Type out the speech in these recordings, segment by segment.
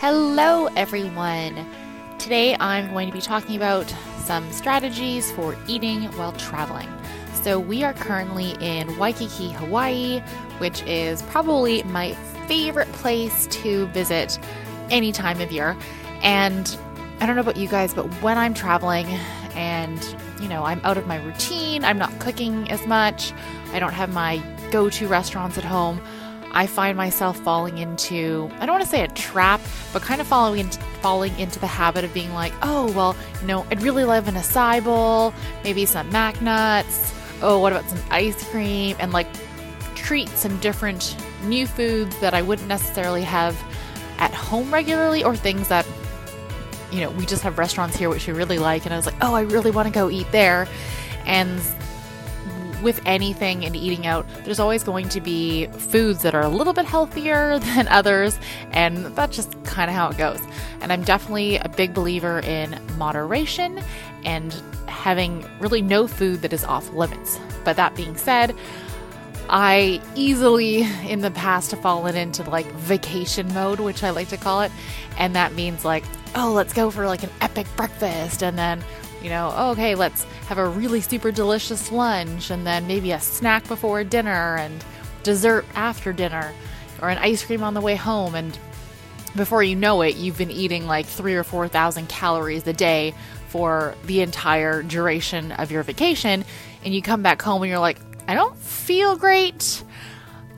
Hello, everyone. Today I'm going to be talking about some strategies for eating while traveling. So, we are currently in Waikiki, Hawaii, which is probably my favorite place to visit any time of year. And I don't know about you guys, but when I'm traveling and, you know, I'm out of my routine, I'm not cooking as much, I don't have my go to restaurants at home. I find myself falling into I don't want to say a trap, but kind of following into, falling into the habit of being like, oh well, you know, I'd really love an acai bowl, maybe some mac nuts. Oh, what about some ice cream and like treat some different new foods that I wouldn't necessarily have at home regularly or things that you know we just have restaurants here which we really like and I was like, oh, I really want to go eat there, and with anything and eating out, there's always going to be foods that are a little bit healthier than others, and that's just kind of how it goes. And I'm definitely a big believer in moderation and having really no food that is off limits. But that being said, I easily in the past have fallen into like vacation mode, which I like to call it. And that means like, oh, let's go for like an epic breakfast and then you know, oh, okay, let's have a really super delicious lunch and then maybe a snack before dinner and dessert after dinner or an ice cream on the way home. And before you know it, you've been eating like three or 4,000 calories a day for the entire duration of your vacation. And you come back home and you're like, I don't feel great.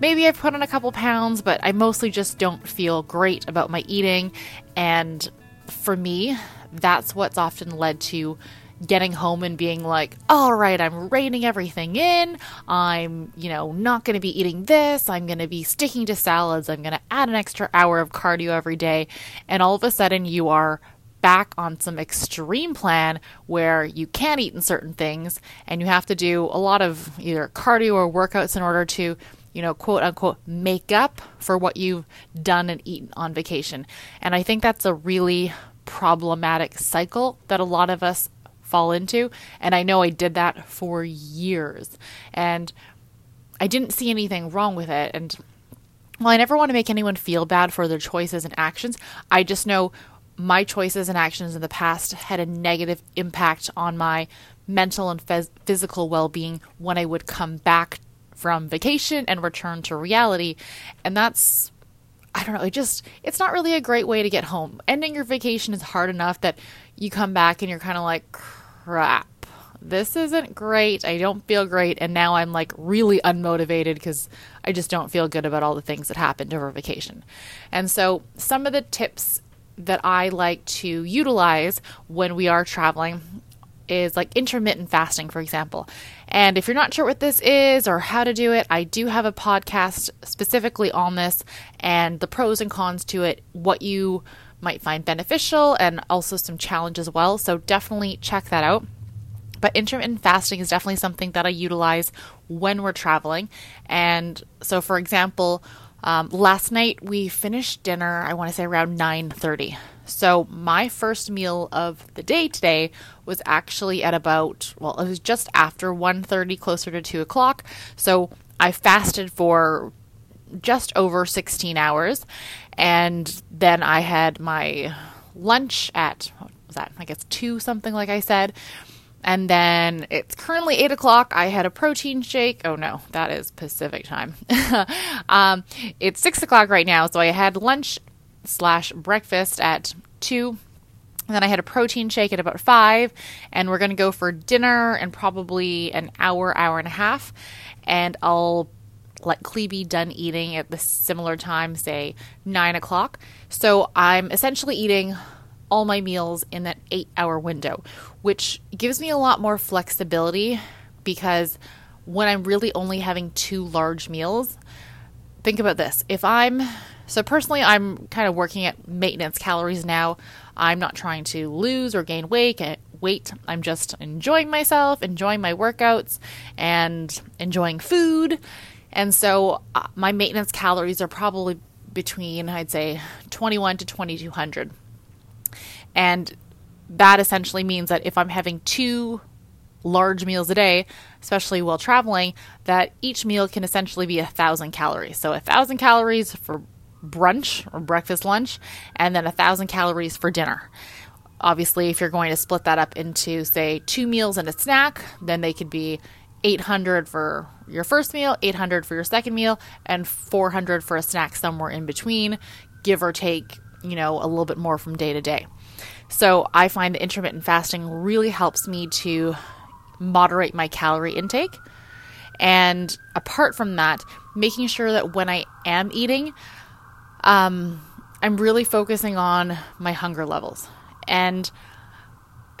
Maybe I've put on a couple pounds, but I mostly just don't feel great about my eating. And for me, that's what's often led to getting home and being like, all right, I'm reining everything in. I'm, you know, not going to be eating this. I'm going to be sticking to salads. I'm going to add an extra hour of cardio every day. And all of a sudden, you are back on some extreme plan where you can't eat in certain things and you have to do a lot of either cardio or workouts in order to you know, quote unquote, make up for what you've done and eaten on vacation. And I think that's a really problematic cycle that a lot of us fall into. And I know I did that for years. And I didn't see anything wrong with it. And while I never want to make anyone feel bad for their choices and actions, I just know my choices and actions in the past had a negative impact on my mental and phys- physical well being when I would come back from vacation and return to reality. And that's I don't know, it just it's not really a great way to get home. Ending your vacation is hard enough that you come back and you're kind of like crap. This isn't great. I don't feel great and now I'm like really unmotivated cuz I just don't feel good about all the things that happened over vacation. And so some of the tips that I like to utilize when we are traveling is like intermittent fasting, for example. And if you're not sure what this is or how to do it, I do have a podcast specifically on this and the pros and cons to it, what you might find beneficial, and also some challenge as well. So definitely check that out. But intermittent fasting is definitely something that I utilize when we're traveling. And so, for example, um, last night we finished dinner. I want to say around nine thirty. So my first meal of the day today was actually at about well, it was just after 1.30, closer to two o'clock. So I fasted for just over 16 hours, and then I had my lunch at what was that? I guess two something like I said. And then it's currently eight o'clock. I had a protein shake. Oh no, that is Pacific time. um, it's six o'clock right now, so I had lunch slash breakfast at 2. And then I had a protein shake at about 5. And we're going to go for dinner in probably an hour, hour and a half. And I'll likely be done eating at the similar time, say 9 o'clock. So I'm essentially eating all my meals in that eight hour window, which gives me a lot more flexibility because when I'm really only having two large meals, think about this. If I'm so personally, I'm kind of working at maintenance calories now. I'm not trying to lose or gain weight. Eh, weight. I'm just enjoying myself, enjoying my workouts, and enjoying food. And so uh, my maintenance calories are probably between I'd say 21 to 2200. And that essentially means that if I'm having two large meals a day, especially while traveling, that each meal can essentially be a thousand calories. So a thousand calories for brunch or breakfast, lunch, and then a thousand calories for dinner. Obviously, if you're going to split that up into, say, two meals and a snack, then they could be 800 for your first meal, 800 for your second meal, and 400 for a snack somewhere in between, give or take, you know, a little bit more from day to day. So I find that intermittent fasting really helps me to moderate my calorie intake. And apart from that, making sure that when I am eating, um, I'm really focusing on my hunger levels. And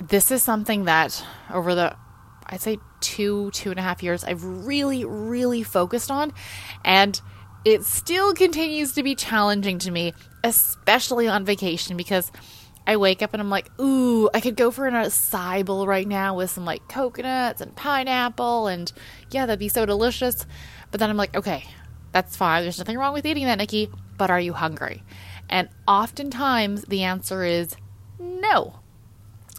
this is something that over the, I'd say, two, two and a half years, I've really, really focused on. And it still continues to be challenging to me, especially on vacation, because I wake up and I'm like, ooh, I could go for an acai bowl right now with some like coconuts and pineapple, and yeah, that'd be so delicious. But then I'm like, okay, that's fine. There's nothing wrong with eating that, Nikki, but are you hungry? And oftentimes the answer is no.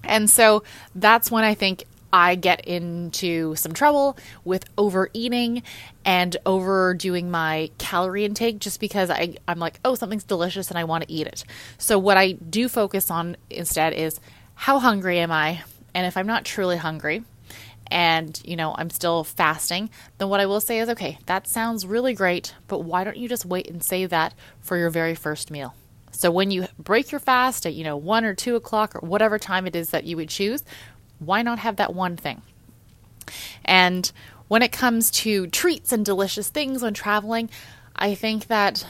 And so that's when I think I get into some trouble with overeating and overdoing my calorie intake just because I, I'm like, oh, something's delicious and I want to eat it. So, what I do focus on instead is how hungry am I? And if I'm not truly hungry, and you know I'm still fasting, then what I will say is okay, that sounds really great, but why don't you just wait and save that for your very first meal? So when you break your fast at you know one or two o'clock or whatever time it is that you would choose, why not have that one thing? And when it comes to treats and delicious things when traveling, I think that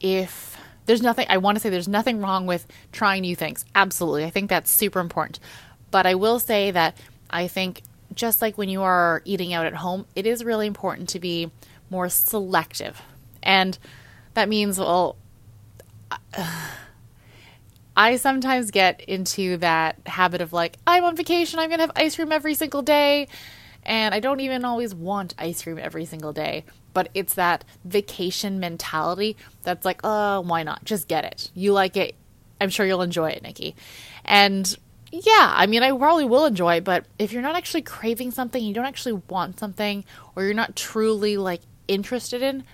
if there's nothing, I want to say there's nothing wrong with trying new things. Absolutely. I think that's super important. But I will say that I think just like when you are eating out at home, it is really important to be more selective. And that means, well, I uh, sometimes get into that habit of like, I'm on vacation, I'm going to have ice cream every single day. And I don't even always want ice cream every single day. But it's that vacation mentality that's like, oh, why not? Just get it. You like it. I'm sure you'll enjoy it, Nikki. And yeah, I mean, I probably will enjoy it, but if you're not actually craving something, you don't actually want something, or you're not truly like interested in,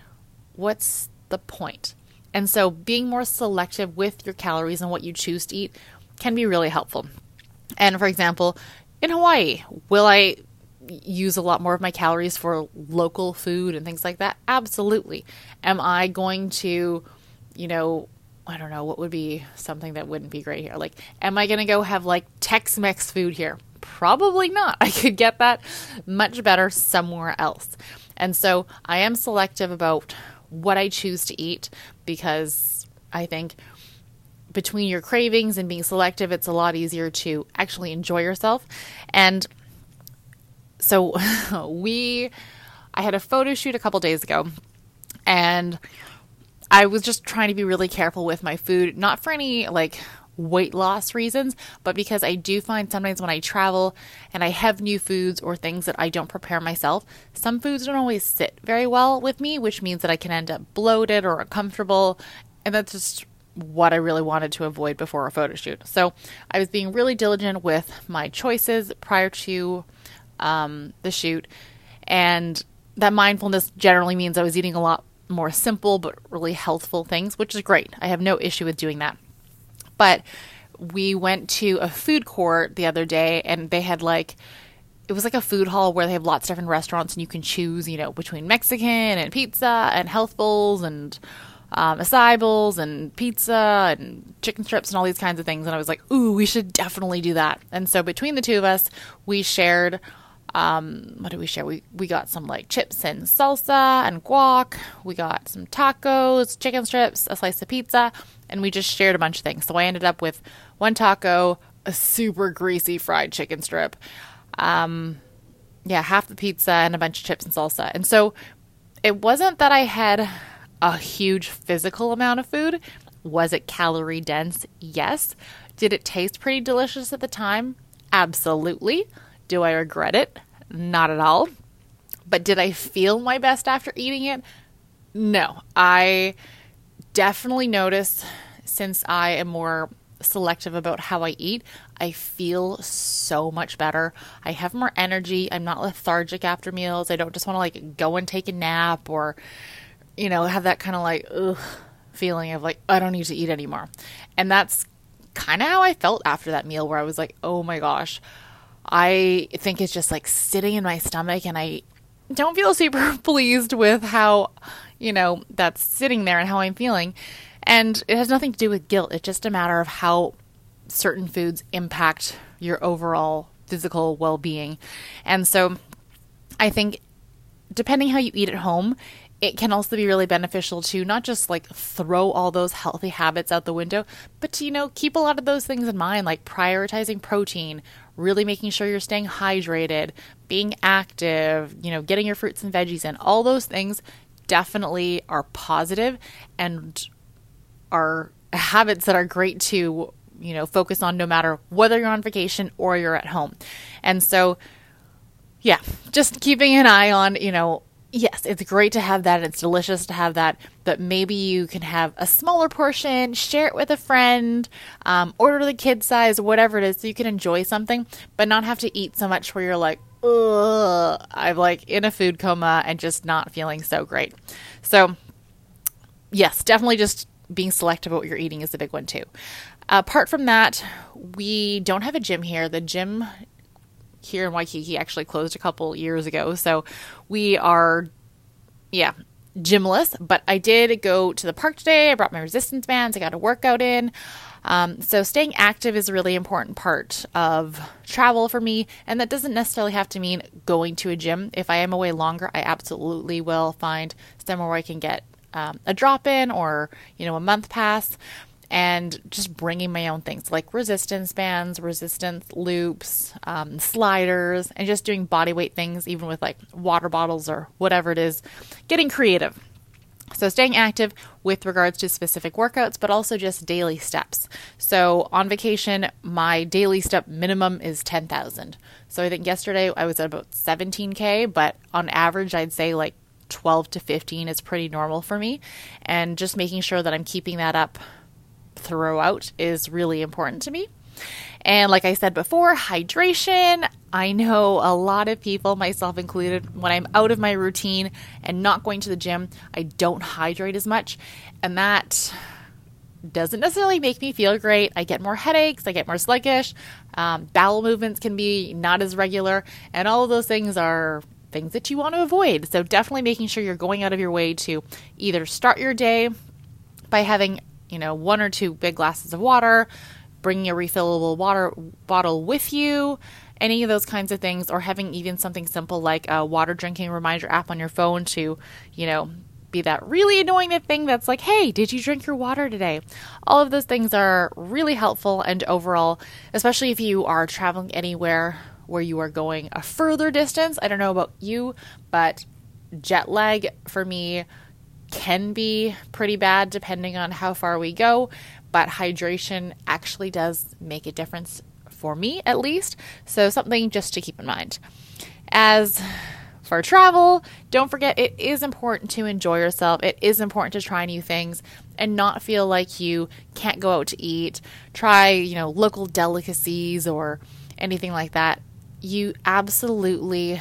what's the point? And so being more selective with your calories and what you choose to eat can be really helpful. And for example, in Hawaii, will I use a lot more of my calories for local food and things like that? Absolutely. Am I going to, you know, I don't know, what would be something that wouldn't be great here? Like, am I going to go have like Tex Mex food here? Probably not. I could get that much better somewhere else. And so I am selective about what I choose to eat because I think between your cravings and being selective, it's a lot easier to actually enjoy yourself. And so we, I had a photo shoot a couple days ago and I was just trying to be really careful with my food, not for any like weight loss reasons, but because I do find sometimes when I travel and I have new foods or things that I don't prepare myself, some foods don't always sit very well with me, which means that I can end up bloated or uncomfortable. And that's just what I really wanted to avoid before a photo shoot. So I was being really diligent with my choices prior to um, the shoot. And that mindfulness generally means I was eating a lot more simple but really healthful things, which is great. I have no issue with doing that. But we went to a food court the other day and they had like it was like a food hall where they have lots of different restaurants and you can choose, you know, between Mexican and pizza and health bowls and um, acai bowls and pizza and chicken strips and all these kinds of things. And I was like, ooh, we should definitely do that. And so between the two of us, we shared. Um, what did we share? We we got some like chips and salsa and guac. We got some tacos, chicken strips, a slice of pizza, and we just shared a bunch of things. So I ended up with one taco, a super greasy fried chicken strip, um, yeah, half the pizza, and a bunch of chips and salsa. And so it wasn't that I had a huge physical amount of food. Was it calorie dense? Yes. Did it taste pretty delicious at the time? Absolutely. Do I regret it? Not at all. But did I feel my best after eating it? No. I definitely notice since I am more selective about how I eat, I feel so much better. I have more energy. I'm not lethargic after meals. I don't just want to like go and take a nap or, you know, have that kind of like ugh feeling of like, I don't need to eat anymore. And that's kind of how I felt after that meal, where I was like, oh my gosh, I think it's just like sitting in my stomach and I don't feel super pleased with how, you know, that's sitting there and how I'm feeling. And it has nothing to do with guilt. It's just a matter of how certain foods impact your overall physical well being. And so I think depending how you eat at home, it can also be really beneficial to not just like throw all those healthy habits out the window, but to, you know, keep a lot of those things in mind, like prioritizing protein, really making sure you're staying hydrated, being active, you know, getting your fruits and veggies in. All those things definitely are positive and are habits that are great to, you know, focus on no matter whether you're on vacation or you're at home. And so, yeah, just keeping an eye on, you know, yes, it's great to have that. It's delicious to have that. But maybe you can have a smaller portion, share it with a friend, um, order the kid size, whatever it is, so you can enjoy something, but not have to eat so much where you're like, ugh, I'm like in a food coma and just not feeling so great. So, yes, definitely just being selective about what you're eating is a big one too. Apart from that, we don't have a gym here. The gym here in Waikiki actually closed a couple years ago. So we are, yeah, gymless. But I did go to the park today. I brought my resistance bands. I got a workout in. Um, so staying active is a really important part of travel for me, and that doesn't necessarily have to mean going to a gym. If I am away longer, I absolutely will find somewhere where I can get um, a drop in or you know a month pass and just bringing my own things like resistance bands, resistance loops, um, sliders, and just doing body weight things, even with like water bottles or whatever it is, getting creative. So, staying active with regards to specific workouts, but also just daily steps. So, on vacation, my daily step minimum is 10,000. So, I think yesterday I was at about 17K, but on average, I'd say like 12 to 15 is pretty normal for me. And just making sure that I'm keeping that up throughout is really important to me. And like I said before, hydration. I know a lot of people, myself included, when I'm out of my routine and not going to the gym, I don't hydrate as much. And that doesn't necessarily make me feel great. I get more headaches, I get more sluggish, um, bowel movements can be not as regular, and all of those things are things that you want to avoid. So, definitely making sure you're going out of your way to either start your day by having you know, one or two big glasses of water, bringing a refillable water bottle with you, any of those kinds of things, or having even something simple like a water drinking reminder app on your phone to, you know, be that really annoying thing that's like, hey, did you drink your water today? All of those things are really helpful and overall, especially if you are traveling anywhere where you are going a further distance. I don't know about you, but jet lag for me can be pretty bad depending on how far we go, but hydration actually does make a difference for me at least. So, something just to keep in mind. As for travel, don't forget it is important to enjoy yourself. It is important to try new things and not feel like you can't go out to eat, try, you know, local delicacies or anything like that. You absolutely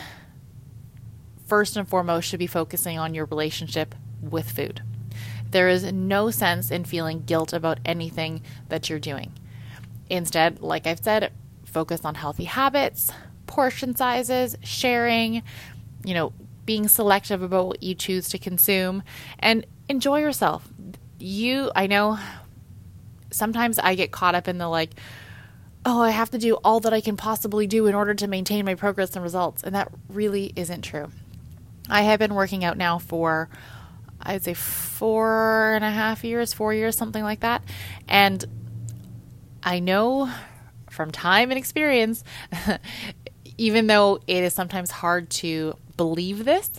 first and foremost should be focusing on your relationship with food. There is no sense in feeling guilt about anything that you're doing. Instead, like I've said, focus on healthy habits, portion sizes, sharing, you know, being selective about what you choose to consume, and enjoy yourself. You, I know sometimes I get caught up in the like, oh, I have to do all that I can possibly do in order to maintain my progress and results. And that really isn't true. I have been working out now for I'd say four and a half years, four years, something like that. And I know from time and experience, even though it is sometimes hard to believe this,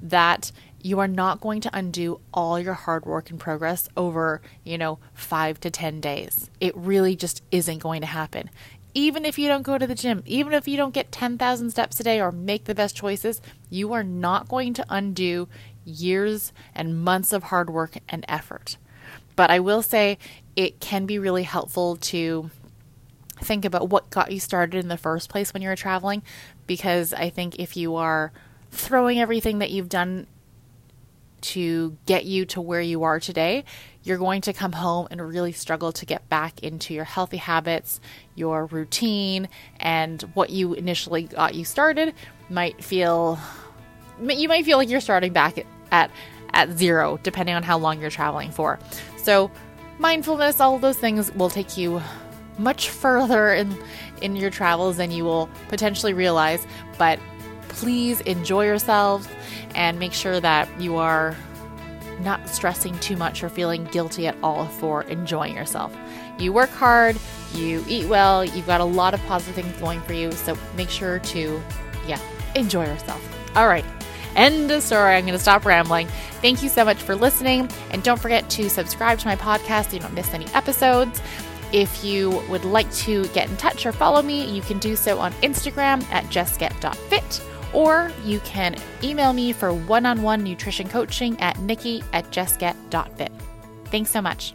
that you are not going to undo all your hard work and progress over, you know, five to 10 days. It really just isn't going to happen. Even if you don't go to the gym, even if you don't get 10,000 steps a day or make the best choices, you are not going to undo years and months of hard work and effort. But I will say it can be really helpful to think about what got you started in the first place when you were traveling because I think if you are throwing everything that you've done to get you to where you are today, you're going to come home and really struggle to get back into your healthy habits, your routine, and what you initially got you started might feel you might feel like you're starting back at, at zero depending on how long you're traveling for. So, mindfulness, all those things will take you much further in in your travels than you will potentially realize, but please enjoy yourselves and make sure that you are not stressing too much or feeling guilty at all for enjoying yourself. You work hard, you eat well, you've got a lot of positive things going for you, so make sure to, yeah, enjoy yourself. All right, end of story. I'm going to stop rambling. Thank you so much for listening, and don't forget to subscribe to my podcast so you don't miss any episodes. If you would like to get in touch or follow me, you can do so on Instagram at justget.fit or you can email me for one on one nutrition coaching at nikki at justget.fit. Thanks so much.